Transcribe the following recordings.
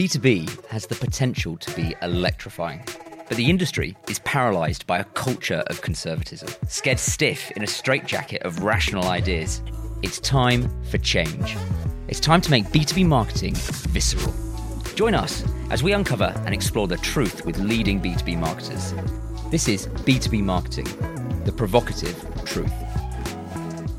B2B has the potential to be electrifying. But the industry is paralysed by a culture of conservatism, scared stiff in a straitjacket of rational ideas. It's time for change. It's time to make B2B marketing visceral. Join us as we uncover and explore the truth with leading B2B marketers. This is B2B Marketing, the provocative truth.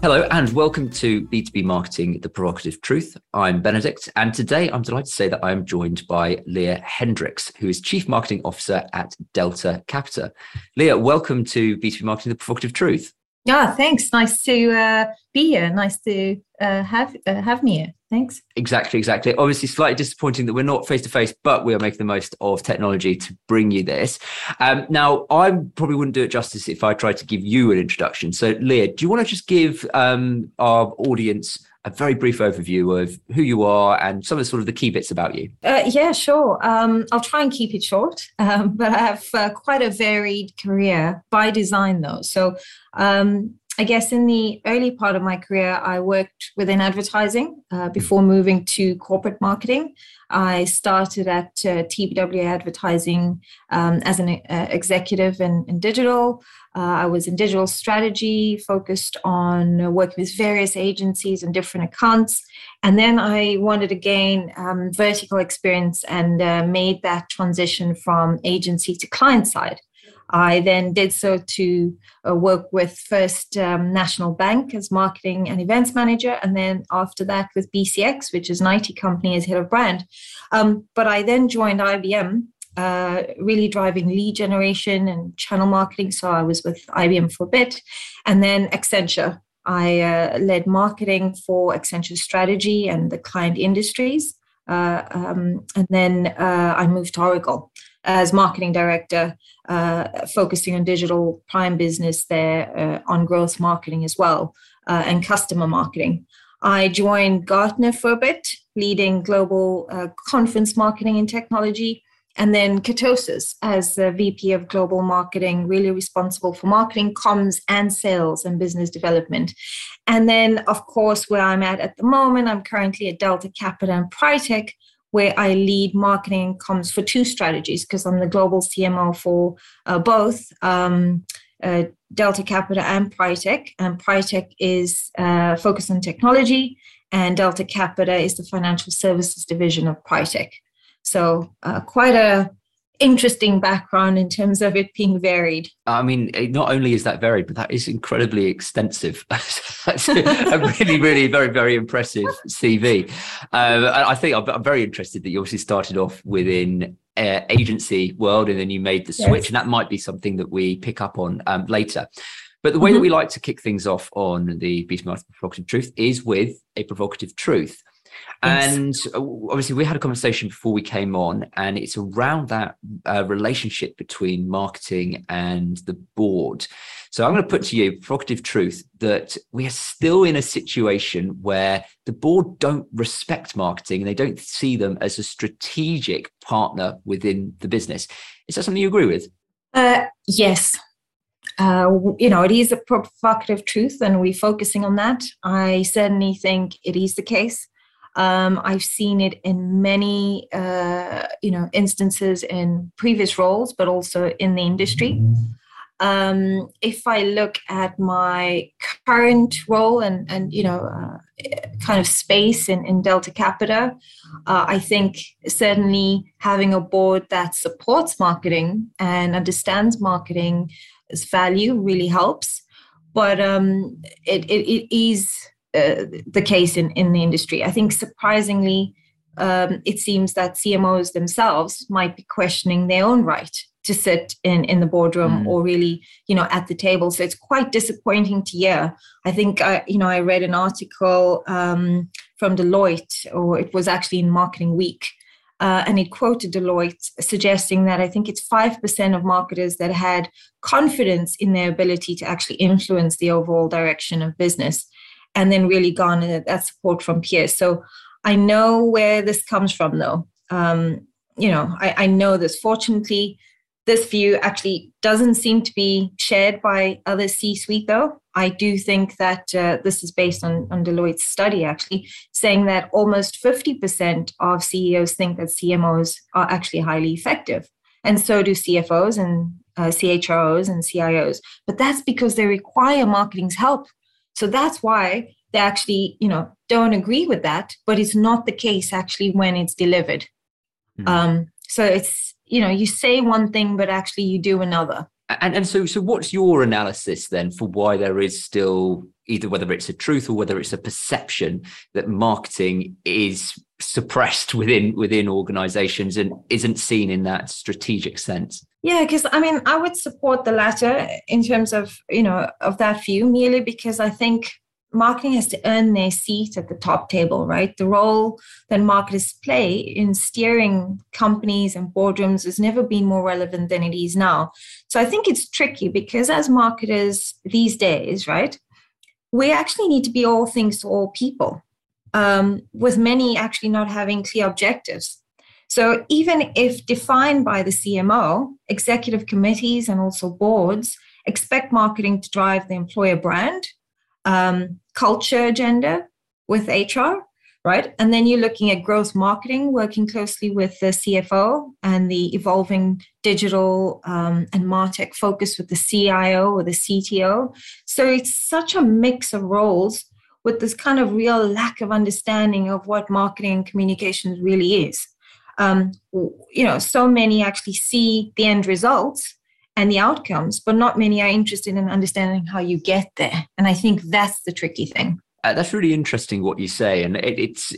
Hello, and welcome to B2B Marketing, the provocative truth. I'm Benedict, and today I'm delighted to say that I am joined by Leeya Hendricks, who is Chief Marketing Officer at Delta Capita. Leah, welcome to B2B Marketing, the provocative truth. Yeah, thanks. Nice to uh, be here. Nice to uh, have uh, have me here. Thanks. Exactly, exactly. Obviously, slightly disappointing that we're not face to face, but we are making the most of technology to bring you this. Um, now, I probably wouldn't do it justice if I tried to give you an introduction. So, Leeya, do you want to just give um, our audience a very brief overview of who you are and some of the sort of the key bits about you? Uh, yeah, sure. Um, I'll try and keep it short, um, but I have uh, quite a varied career by design, though. So um, I guess in the early part of my career, I worked within advertising uh, before moving to corporate marketing. I started at uh, TBW Advertising um, as an uh, executive in, in digital. Uh, I was in digital strategy, focused on working with various agencies and different accounts. And then I wanted to gain um, vertical experience and uh, made that transition from agency to client side. I then did so to uh, work with first um, National Bank as marketing and events manager, and then after that with BCX, which is an IT company, as head of brand. Um, but I then joined IBM, uh, really driving lead generation and channel marketing. So I was with IBM for a bit, and then Accenture. I uh, led marketing for Accenture strategy and the client industries. Uh, um, and then uh, I moved to Oracle as marketing director, uh, focusing on digital prime business there, uh, on growth marketing as well, uh, and customer marketing. I joined Gartner for a bit, leading global uh, conference marketing and technology. And then Kurtosys as the VP of Global Marketing, really responsible for marketing, comms, and sales and business development. And then, of course, where I'm at at the moment, I'm currently at Delta Capita and Prytek, where I lead marketing comms for two strategies because I'm the global CMO for uh, both um, uh, Delta Capita and Prytek. And Prytek is uh, focused on technology, and Delta Capita is the financial services division of Prytek. So uh, quite a interesting background in terms of it being varied. I mean, not only is that varied, but that is incredibly extensive. That's a really, really very, very impressive CV. Um, I think I'm, very interested that you obviously started off within uh, agency world and then you made the switch, yes. and that might be something that we pick up on um, later. But the way mm-hmm. that we like to kick things off on the B2B Marketing Provocative Truth is with a provocative truth. And uh, obviously, we had a conversation before we came on, and it's around that uh, relationship between marketing and the board. So I'm going to put to you, provocative truth, that we are still in a situation where the board don't respect marketing and they don't see them as a strategic partner within the business. Is that something you agree with? Uh, yes. Uh, you know, it is a provocative truth, and we're focusing on that. I certainly think it is the case. Um, I've seen it in many, uh, you know, instances in previous roles, but also in the industry. Um, if I look at my current role and and you know, uh, kind of space in, in Delta Capita, uh, I think certainly having a board that supports marketing and understands marketing's value really helps. But um, it, it, it is uh, the case in, in the industry. I think surprisingly, um, it seems that CMOs themselves might be questioning their own right to sit in, in the boardroom mm. or really, you know, at the table. So it's quite disappointing to hear. I think, I, you know, I read an article um, from Deloitte, or it was actually in Marketing Week, uh, and it quoted Deloitte suggesting that I think it's 5% of marketers that had confidence in their ability to actually influence the overall direction of business and then really garner that support from peers. So I know where this comes from, though. Um, you know, I, I know this. Fortunately, this view actually doesn't seem to be shared by other C suite, though. I do think that uh, this is based on, on Deloitte's study, actually, saying that almost 50% of CEOs think that CMOs are actually highly effective. And so do CFOs and uh, CHROs and CIOs. But that's because they require marketing's help. So that's why they actually, you know, don't agree with that. But it's not the case actually when it's delivered. Mm. Um, so it's you know you say one thing but actually you do another and and so so what's your analysis then for why there is still either whether it's a truth or whether it's a perception that marketing is suppressed within within organizations and isn't seen in that strategic sense yeah because i mean i would support the latter in terms of you know of that view merely because i think marketing has to earn their seat at the top table, right? The role that marketers play in steering companies and boardrooms has never been more relevant than it is now. So I think it's tricky because as marketers these days, right, we actually need to be all things to all people, um, with many actually not having clear objectives. So even if defined by the CMO, executive committees and also boards expect marketing to drive the employer brand um, culture agenda with HR, right? And then you're looking at growth marketing, working closely with the CFO and the evolving digital um, and MarTech focus with the CIO or the CTO. So it's such a mix of roles with this kind of real lack of understanding of what marketing and communications really is. Um, you know, so many actually see the end results and the outcomes, but not many are interested in understanding how you get there. And I think that's the tricky thing. Uh, that's really interesting what you say, and it, it's.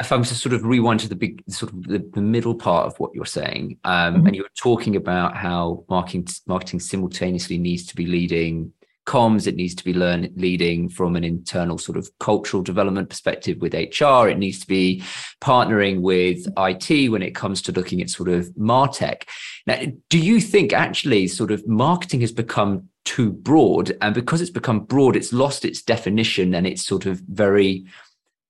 If I'm to sort of rewind to the big, sort of the, the middle part of what you're saying, um, mm-hmm. and you were talking about how marketing marketing simultaneously needs to be leading comms it needs to be learn leading from an internal sort of cultural development perspective with hr it needs to be partnering with it when it comes to looking at sort of martech. Now do you think actually sort of marketing has become too broad? And because it's become broad it's lost its definition and it's sort of very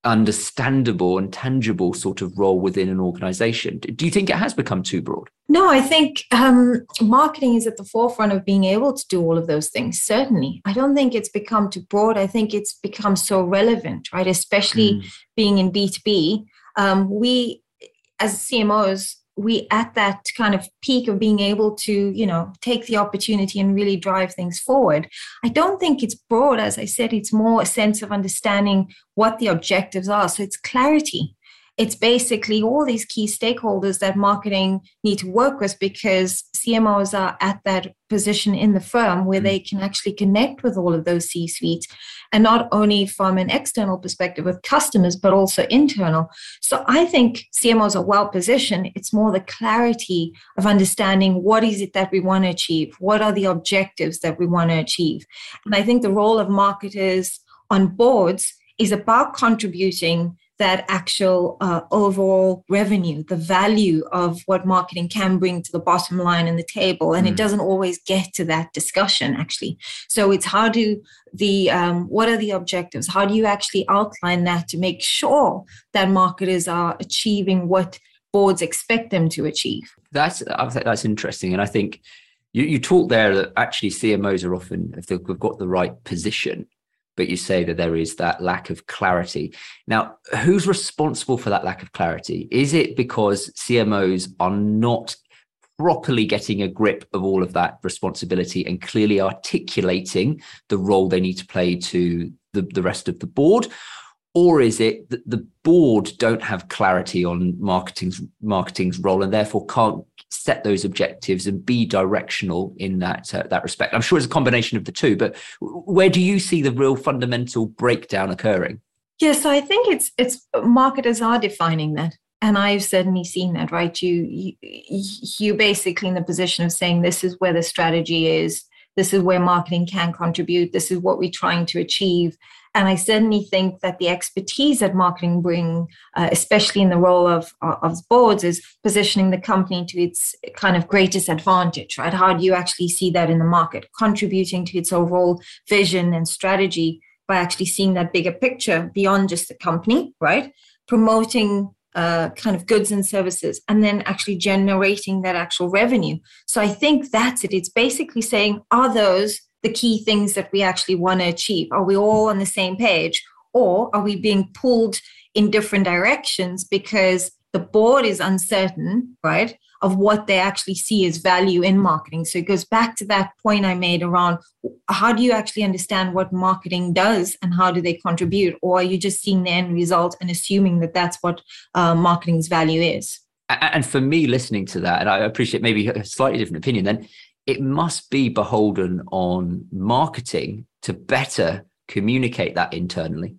understandable and tangible sort of role within an organization. Do you think it has become too broad? No, I think um, marketing is at the forefront of being able to do all of those things. Certainly. I don't think it's become too broad. I think it's become so relevant, right? Especially mm. being in B2B. Um, we, as CMOs, we at that kind of peak of being able to you know take the opportunity and really drive things forward i don't think it's broad. As i said it's more a sense of understanding what the objectives are. So it's clarity. It's basically all these key stakeholders that marketing need to work with because CMOs are at that position in the firm where mm. they can actually connect with all of those C suites and not only from an external perspective with customers, but also internal. So I think CMOs are well positioned. It's more the clarity of understanding what is it that we want to achieve? What are the objectives that we want to achieve? And I think the role of marketers on boards is about contributing that actual uh, overall revenue, the value of what marketing can bring to the bottom line and the table. And mm. it doesn't always get to that discussion, actually. So it's how do the, um, what are the objectives? How do you actually outline that to make sure that marketers are achieving what boards expect them to achieve? That's, that's interesting. And I think you, you talk there that actually CMOs are often, if they've got the right position, but you say that there is that lack of clarity. Now, who's responsible for that lack of clarity? Is it because CMOs are not properly getting a grip of all of that responsibility and clearly articulating the role they need to play to the, the rest of the board? Or is it that the board don't have clarity on marketing's marketing's role and therefore can't set those objectives and be directional in that uh, that respect. I'm sure it's a combination of the two, but where do you see the real fundamental breakdown occurring? Yes, yeah, so I think it's it's marketers are defining that, and I've certainly seen that. Right, you you you basically in the position of saying this is where the strategy is, this is where marketing can contribute, this is what we're trying to achieve, and I certainly think that the expertise that marketing bring, uh, especially in the role of, of boards, is positioning the company to its kind of greatest advantage, right? How do you actually see that in the market, contributing to its overall vision and strategy by actually seeing that bigger picture beyond just the company, right? Promoting uh, kind of goods and services and then actually generating that actual revenue. So I think that's it. It's basically saying, are those the key things that we actually want to achieve? Are we all on the same page? Or are we being pulled in different directions because the board is uncertain, right? of what they actually see as value in marketing. So it goes back to that point I made around how do you actually understand what marketing does and how do they contribute? Or are you just seeing the end result and assuming that that's what uh, marketing's value is? And for me, listening to that, and I appreciate maybe a slightly different opinion, then it must be beholden on marketing to better communicate that internally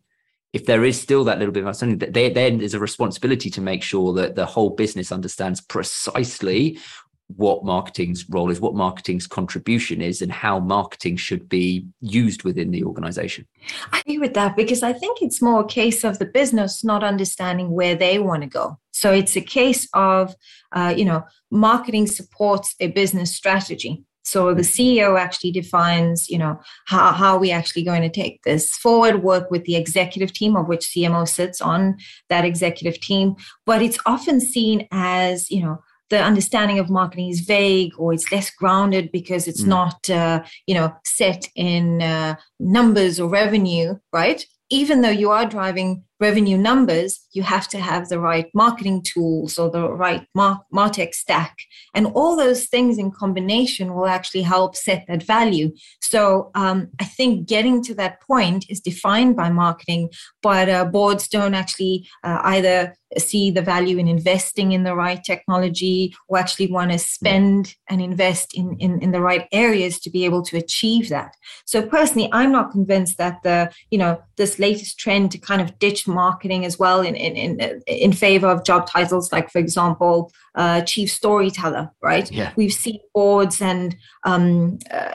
if there is still that little bit of understanding, then is a responsibility to make sure that the whole business understands precisely what marketing's role is, what marketing's contribution is, and how marketing should be used within the organization. I agree with that because I think it's more a case of the business not understanding where they want to go. So it's a case of, uh, you know, marketing supports a business strategy. So the CEO actually defines, you know, how, how are we actually going to take this forward, work with the executive team of which CMO sits on that executive team. But it's often seen as, you know, the understanding of marketing is vague or it's less grounded because it's mm. not, uh, you know, set in uh, numbers or revenue, right? Even though you are driving revenue numbers, you have to have the right marketing tools or the right mar- martech stack. And all those things in combination will actually help set that value. So um, i think getting to that point is defined by marketing but uh, boards don't actually uh, either see the value in investing in the right technology or actually want to spend and invest in, in, in the right areas to be able to achieve that. So personally i'm not convinced that the you know this latest trend to kind of ditch marketing as well in in in, in favor of job titles like for example uh, chief storyteller right yeah. we've seen boards and um, uh,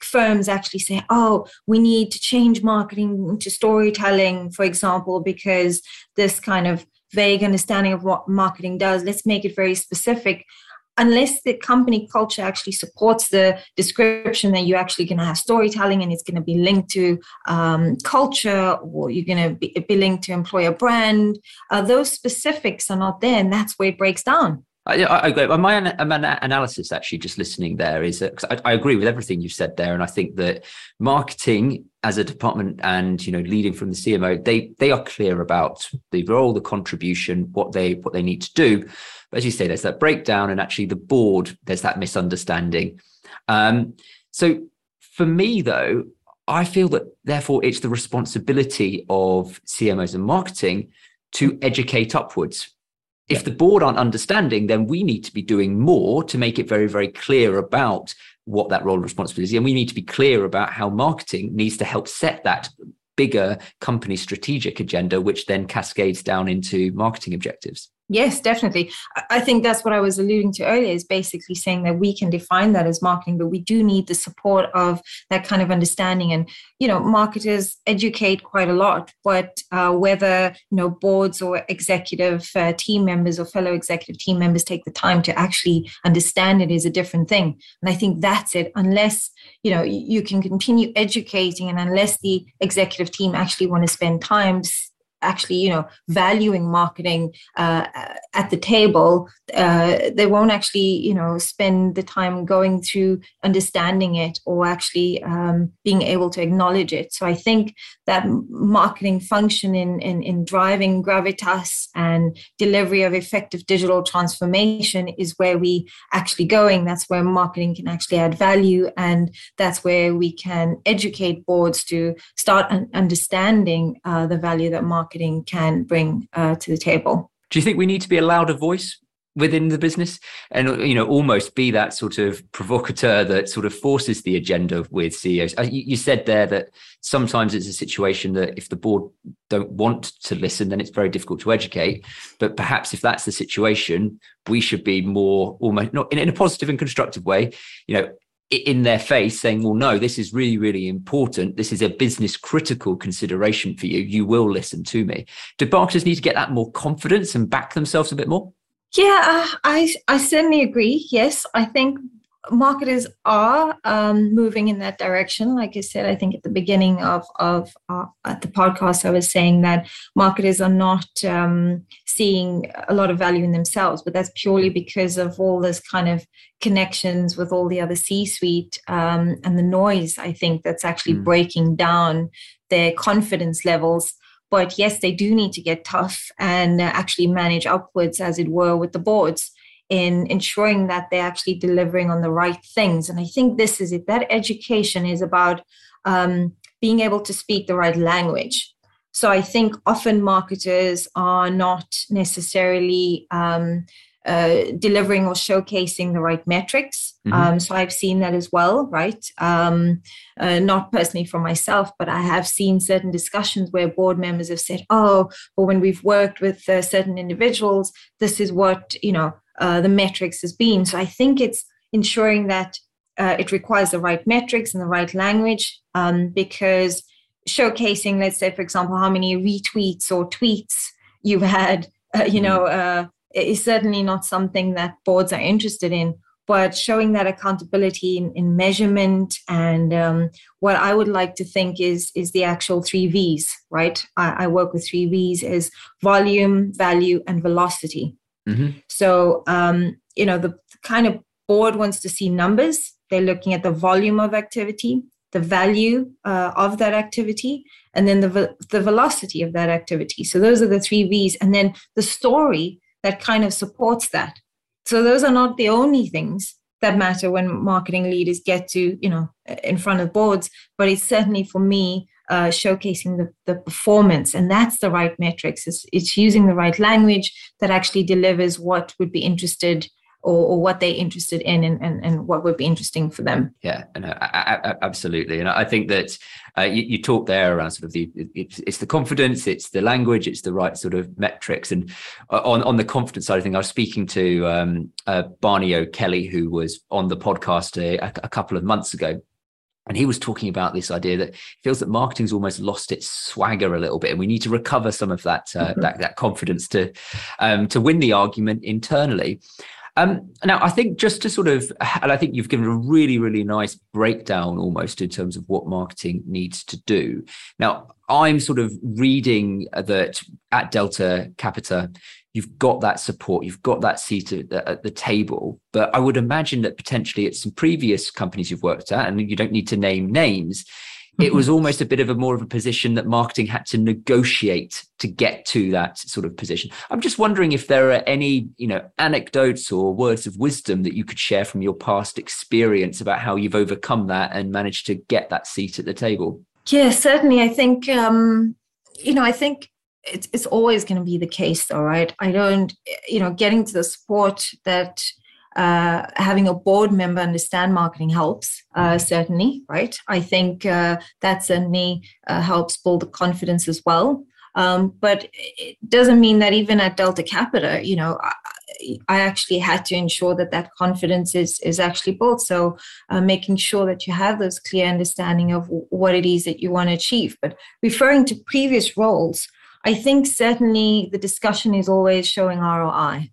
firms actually say oh we need to change marketing to storytelling for example because this kind of vague understanding of what marketing does let's make it very specific unless the company culture actually supports the description that you're actually going to have storytelling and it's going to be linked to um, culture or you're going to be, be, linked to employer brand, uh, those specifics are not there. And that's where it breaks down. I, I. My, my analysis, actually, just listening there, is that I, I, agree with everything you've said there, and I think that marketing as a department and you know leading from the CMO, they they are clear about the role, the contribution, what they what they need to do. But as you say, there's that breakdown, and actually the board, there's that misunderstanding. Um, so for me, though, I feel that therefore it's the responsibility of CMOs and marketing to educate upwards. If the board aren't understanding, then we need to be doing more to make it very, very clear about what that role and responsibility is. And we need to be clear about how marketing needs to help set that bigger company strategic agenda, which then cascades down into marketing objectives. Yes, definitely. I think that's what I was alluding to earlier is basically saying that we can define that as marketing, but we do need the support of that kind of understanding. And, you know, marketers educate quite a lot, but uh, whether, you know, boards or executive uh, team members or fellow executive team members take the time to actually understand it is a different thing. And I think that's it. Unless, you know, you can continue educating and unless the executive team actually want to spend time actually you know valuing marketing uh, at the table uh, they won't actually you know spend the time going through understanding it or actually um, being able to acknowledge it. So i think that marketing function in, in in driving gravitas and delivery of effective digital transformation is where we actually going. That's where marketing can actually add value and that's where we can educate boards to start understanding uh, the value that marketing marketing can bring uh, to the table. Do you think we need to be a louder voice within the business? And you know almost be that sort of provocateur that sort of forces the agenda with CEOs uh, you said there that sometimes it's a situation that if the board don't want to listen then it's very difficult to educate. But perhaps if that's the situation we should be more almost not in, in a positive and constructive way you know in their face saying, well, no, this is really, really important. This is a business critical consideration for you. You will listen to me. Do marketers need to get that more confidence and back themselves a bit more? Yeah, uh, I, I certainly agree. Yes, I think marketers are um, moving in that direction. Like I said, I think at the beginning of of uh, at the podcast, I was saying that marketers are not um, seeing a lot of value in themselves, but that's purely because of all this kind of connections with all the other C-suite um, and the noise. I think that's actually mm. breaking down their confidence levels. But yes, they do need to get tough and uh, actually manage upwards, as it were, with the boards in ensuring that they're actually delivering on the right things. And I think this is it. That education is about um, being able to speak the right language. So I think often marketers are not necessarily um, uh, delivering or showcasing the right metrics. Mm-hmm. Um, so I've seen that as well, right? Um, uh, not personally for myself, but I have seen certain discussions where board members have said, "Oh, well, when we've worked with uh, certain individuals, this is what you know uh, the metrics has been. So I think it's ensuring that uh, it requires the right metrics and the right language um, because showcasing, let's say, for example, how many retweets or tweets you've had, uh, you know, mm-hmm. uh, is certainly not something that boards are interested in. But showing that accountability in, in measurement and um, what I would like to think is is the actual three V's, right? I, I work with three V's is volume, value, and velocity. Mm-hmm. So, um, you know, the kind of board wants to see numbers. They're looking at the volume of activity, the value uh, of that activity, and then the, the velocity of that activity. So, those are the three V's. And then the story that kind of supports that. So, those are not the only things that matter when marketing leaders get to, you know, in front of boards, but it's certainly for me uh, showcasing the, the performance and that's the right metrics it's, it's using the right language that actually delivers what would be interested or, or, what they're interested in and, and, and what would be interesting for them. Yeah, no, absolutely. And I think that uh, you, you talk there around sort of the it's, it's, the confidence, it's the language, it's the right sort of metrics. And uh, on on the confidence side of things, I was speaking to um, uh, Barney O'Kelly, who was on the podcast a, a couple of months ago, and he was talking about this idea that feels that marketing's almost lost its swagger a little bit, and we need to recover some of that uh, mm-hmm. that, that confidence to um, to win the argument internally. Um, now, I think just to sort of, and I think you've given a really, really nice breakdown almost in terms of what marketing needs to do. Now, I'm sort of reading that at Delta Capita, you've got that support, you've got that seat at the, at the, table. But I would imagine that potentially at some previous companies you've worked at, and you don't need to name names, it mm-hmm. was almost a bit of a more of a position that marketing had to negotiate to get to that sort of position. I'm just wondering if there are any, you know, anecdotes or words of wisdom that you could share from your past experience about how you've overcome that and managed to get that seat at the table. Yeah, certainly. I think, um, you know, I think it's, it's always going to be the case though right? I don't you know getting to the sport that uh, having a board member understand marketing helps uh, mm-hmm. certainly right? I think uh, that certainly uh, helps build the confidence as well. Um, but it doesn't mean that even at delta capita you know I, I actually had to ensure that that confidence is is actually built. So uh, making sure that you have those clear understanding of what it is that you want to achieve. But referring to previous roles I think certainly the discussion is always showing ROI.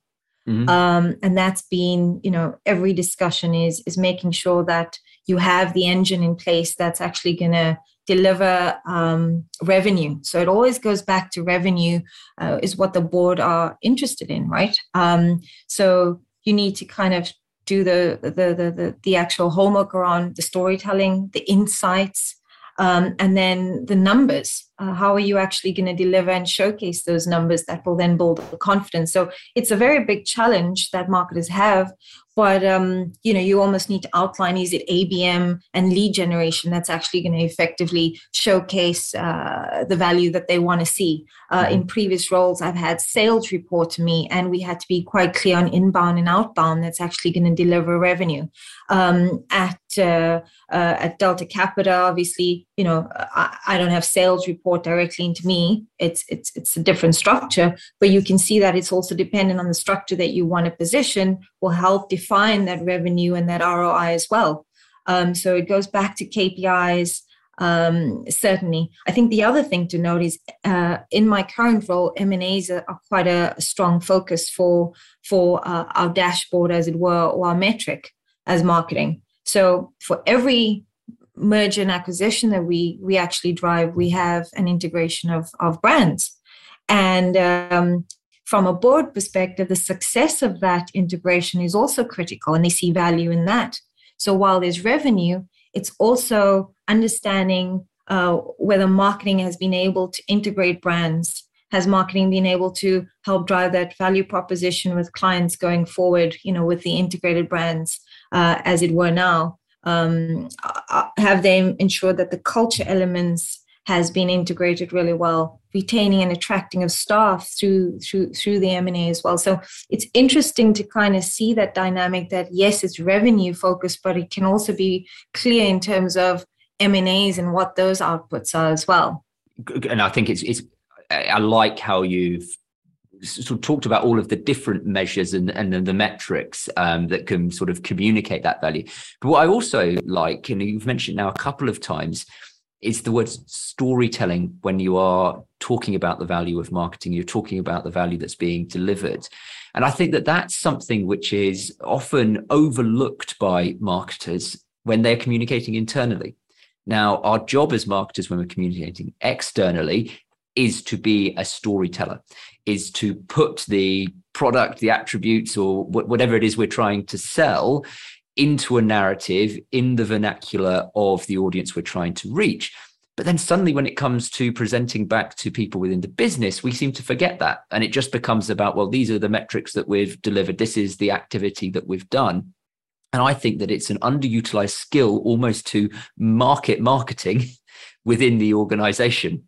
Mm-hmm. Um, and that's been, you know, every discussion is is making sure that you have the engine in place that's actually going to deliver um, revenue. So it always goes back to revenue uh, is what the board are interested in, right? Um, so you need to kind of do the the the the, the actual homework around the storytelling, the insights, um, and then the numbers uh, how are you actually going to deliver and showcase those numbers that will then build the confidence? So it's a very big challenge that marketers have but um, you know you almost need to outline is it abm and lead generation that's actually going to effectively showcase uh, the value that they want to see? Uh, mm-hmm. in previous roles i've had sales report to me and we had to be quite clear on inbound and outbound that's actually going to deliver revenue. Um, at uh, uh, at delta capita obviously you know I, I don't have sales report report directly into me. It's it's it's a different structure but you can see that it's also dependent on the structure that you want to position will help define that revenue and that roi as well um, so it goes back to kpis um, certainly i think the other thing to note is uh, in my current role m&as are, are quite a, strong focus for for uh, our dashboard as it were or our metric as marketing. So for every merger and acquisition that we we actually drive, we have an integration of of brands. And um, from a board perspective, the success of that integration is also critical, and they see value in that. So while there's revenue, it's also understanding uh, whether marketing has been able to integrate brands. Has marketing been able to help drive that value proposition with clients going forward? You know, with the integrated brands, uh, as it were now. Um, uh, have they ensured that the culture elements has been integrated really well, retaining and attracting of staff through through through the M&A as well. So it's interesting to kind of see that dynamic that yes, it's revenue focused, but it can also be clear in terms of M&As and what those outputs are as well. And I think it's it's I like how you've sort of talked about all of the different measures and, and the metrics um, that can sort of communicate that value. But what I also like, and you've mentioned now a couple of times, is the word storytelling when you are talking about the value of marketing you're talking about the value that's being delivered and i think that that's something which is often overlooked by marketers when they're communicating internally now our job as marketers when we're communicating externally is to be a storyteller is to put the product the attributes or whatever it is we're trying to sell into a narrative in the vernacular of the audience we're trying to reach. But then suddenly, when it comes to presenting back to people within the business, we seem to forget that. And it just becomes about, well, these are the metrics that we've delivered. This is the activity that we've done. And I think that it's an underutilized skill almost to market marketing within the organization.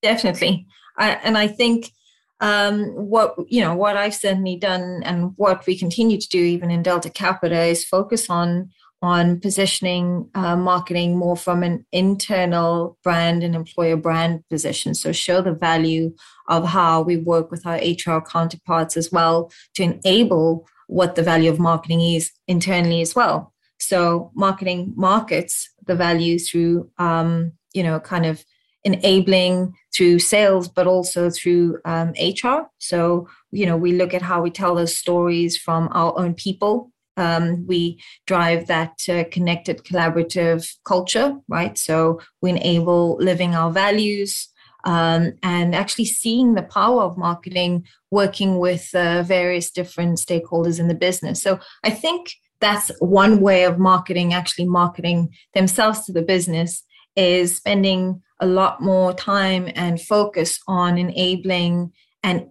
Definitely. I, and I think um, what you know what I've certainly done and what we continue to do even in Delta Capita is focus on on positioning uh, marketing more from an internal brand and employer brand position. So show the value of how we work with our HR counterparts as well to enable what the value of marketing is internally as well. So marketing markets the value through um, you know kind of enabling through sales, but also through um, HR. So, you know, we look at how we tell those stories from our own people. Um, we drive that uh, connected, collaborative culture, right? So we enable living our values um, and actually seeing the power of marketing working with uh, various different stakeholders in the business. So I think that's one way of marketing, actually marketing themselves to the business is spending a lot more time and focus on enabling and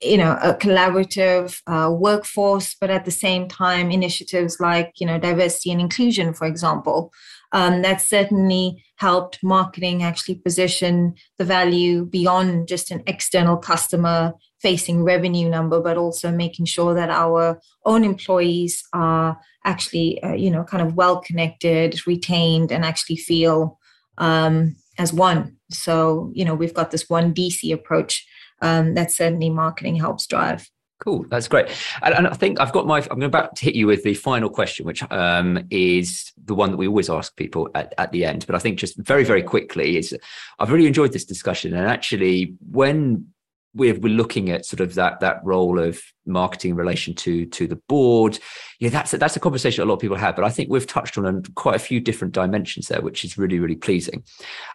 you know a collaborative uh, workforce but at the same time initiatives like you know diversity and inclusion for example um, that certainly helped marketing actually position the value beyond just an external customer facing revenue number but also making sure that our own employees are actually uh, you know kind of well connected retained and actually feel um, as one. So, you know, we've got this one DC approach um, that certainly marketing helps drive. Cool, that's great. And, and, I think I've got my. I'm about to hit you with the final question, which um, is the one that we always ask people at, at the end. But I think just very, very quickly is I've really enjoyed this discussion. And actually, when we're, we're looking at sort of that that role of marketing in relation to to the board yeah that's a, that's a conversation a lot of people have but i think we've touched on quite a few different dimensions there which is really really pleasing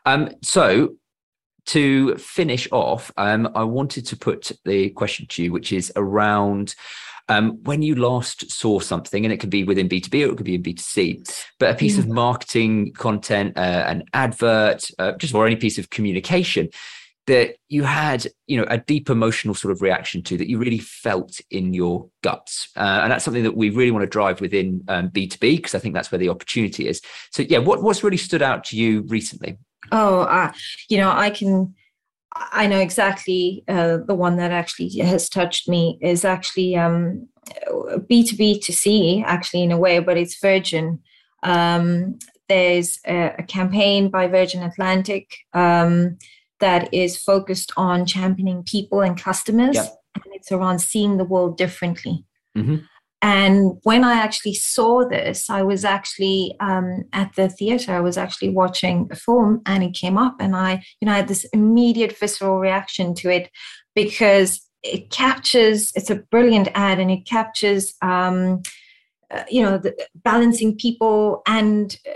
um, so to finish off um, i wanted to put the question to you which is around um, when you last saw something, and it could be within B2B or it could be in B2C, but a piece mm. of marketing content, uh, an advert, uh, just or any piece of communication that you had you know a deep emotional sort of reaction to that you really felt in your guts. Uh, and that's something that we really want to drive within um, b2b because i think that's where the opportunity is. So yeah what, what's really stood out to you recently oh uh, you know i can i know exactly uh, the one that actually has touched me is actually um, b2b to c actually in a way but it's virgin um, there's a, a, campaign by virgin atlantic um, that is focused on championing people and customers. Yep. And it's around seeing the world differently. Mm-hmm. And when I actually saw this, I was actually um, at the theater. I was actually watching a film, and it came up, and I, you know, I had this immediate visceral reaction to it because it captures. It's a brilliant ad, and it captures um, uh, you know, the, balancing people and uh,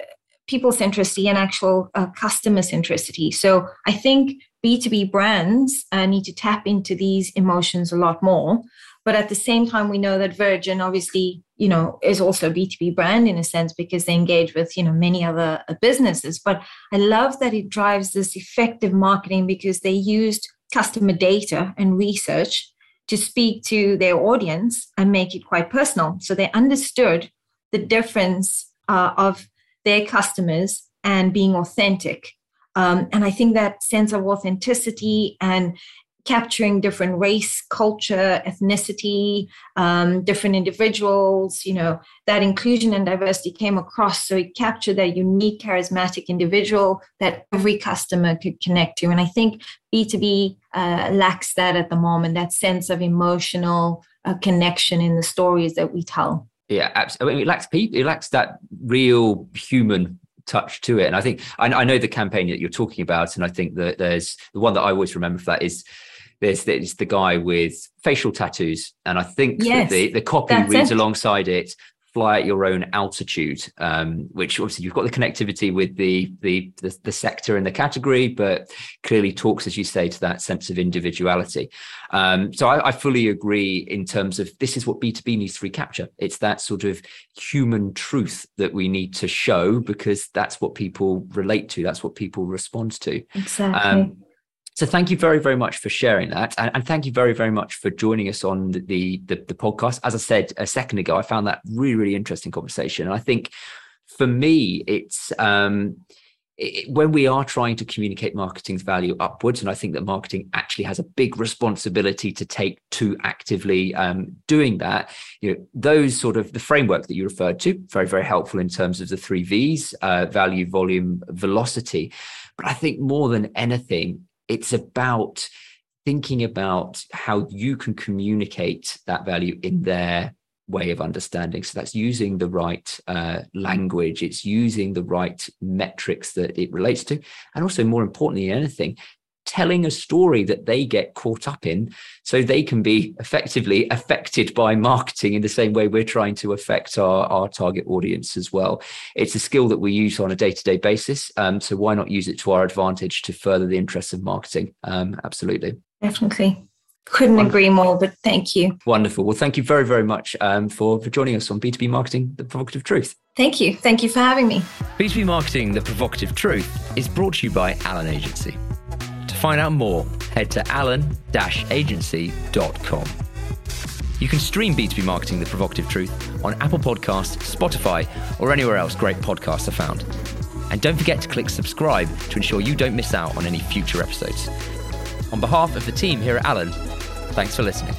people centricity and actual uh, customer centricity. So I think B2B brands uh, need to tap into these emotions a lot more. But at the same time, we know that Virgin obviously, you know, is also a B2B brand in a sense because they engage with, you know, many other uh, businesses. But I love that it drives this effective marketing because they used customer data and research to speak to their audience and make it quite personal. So they understood the difference uh, of their customers and being authentic. Um, and I think that sense of authenticity and capturing different race, culture, ethnicity, um, different individuals, you know, that inclusion and diversity came across. So it captured that unique, charismatic individual that every customer could connect to. And I think B2B uh, lacks that at the moment, that sense of emotional uh, connection in the stories that we tell. Yeah, absolutely. I mean, it lacks people. It lacks that real human touch to it. And I think I, I, know the campaign that you're talking about, and I think that there's the one that I always remember for that is there's, there's the guy with facial tattoos, and I think yes, the the copy reads it. alongside it fly at your own altitude, um, which obviously you've got the connectivity with the, the, the the sector and the category, but clearly talks, as you say, to that sense of individuality. Um, so I, I, fully agree in terms of this is what B two B needs to recapture. It's that sort of human truth that we need to show because that's what people relate to. That's what people respond to. Exactly. Um, so thank you very, very much for sharing that. And, and thank you very, very much for joining us on the, the, the, podcast. As I said a second ago, I found that really, really interesting conversation. And I think for me, it's um, it, when we are trying to communicate marketing's value upwards, and I think that marketing actually has a big responsibility to take to actively um, doing that. You know, those sort of the framework that you referred to, very, very helpful in terms of the three V's: uh, value, volume, velocity. But I think more than anything, it's about thinking about how you can communicate that value in their way of understanding. So that's using the right uh, language, it's using the right metrics that it relates to. And also, more importantly, anything, telling a story that they get caught up in so they can be effectively affected by marketing in the same way we're trying to affect our, our target audience as well. It's a skill that we use on a day to day basis. Um, so why not use it to our advantage to further the interests of marketing? Um, absolutely. Definitely. Couldn't Wonderful. agree more, but thank you. Wonderful. Well, thank you very, very much um, for, for joining us on B2B Marketing, The Provocative Truth. Thank you. Thank you for having me. B2B Marketing, The Provocative Truth is brought to you by Alan Agency find out more, head to alan-agency.com. You can stream B2B Marketing The Provocative Truth on Apple Podcasts, Spotify, or anywhere else great podcasts are found. And don't forget to click subscribe to ensure you don't miss out on any future episodes. On behalf of the team here at Alan, thanks for listening.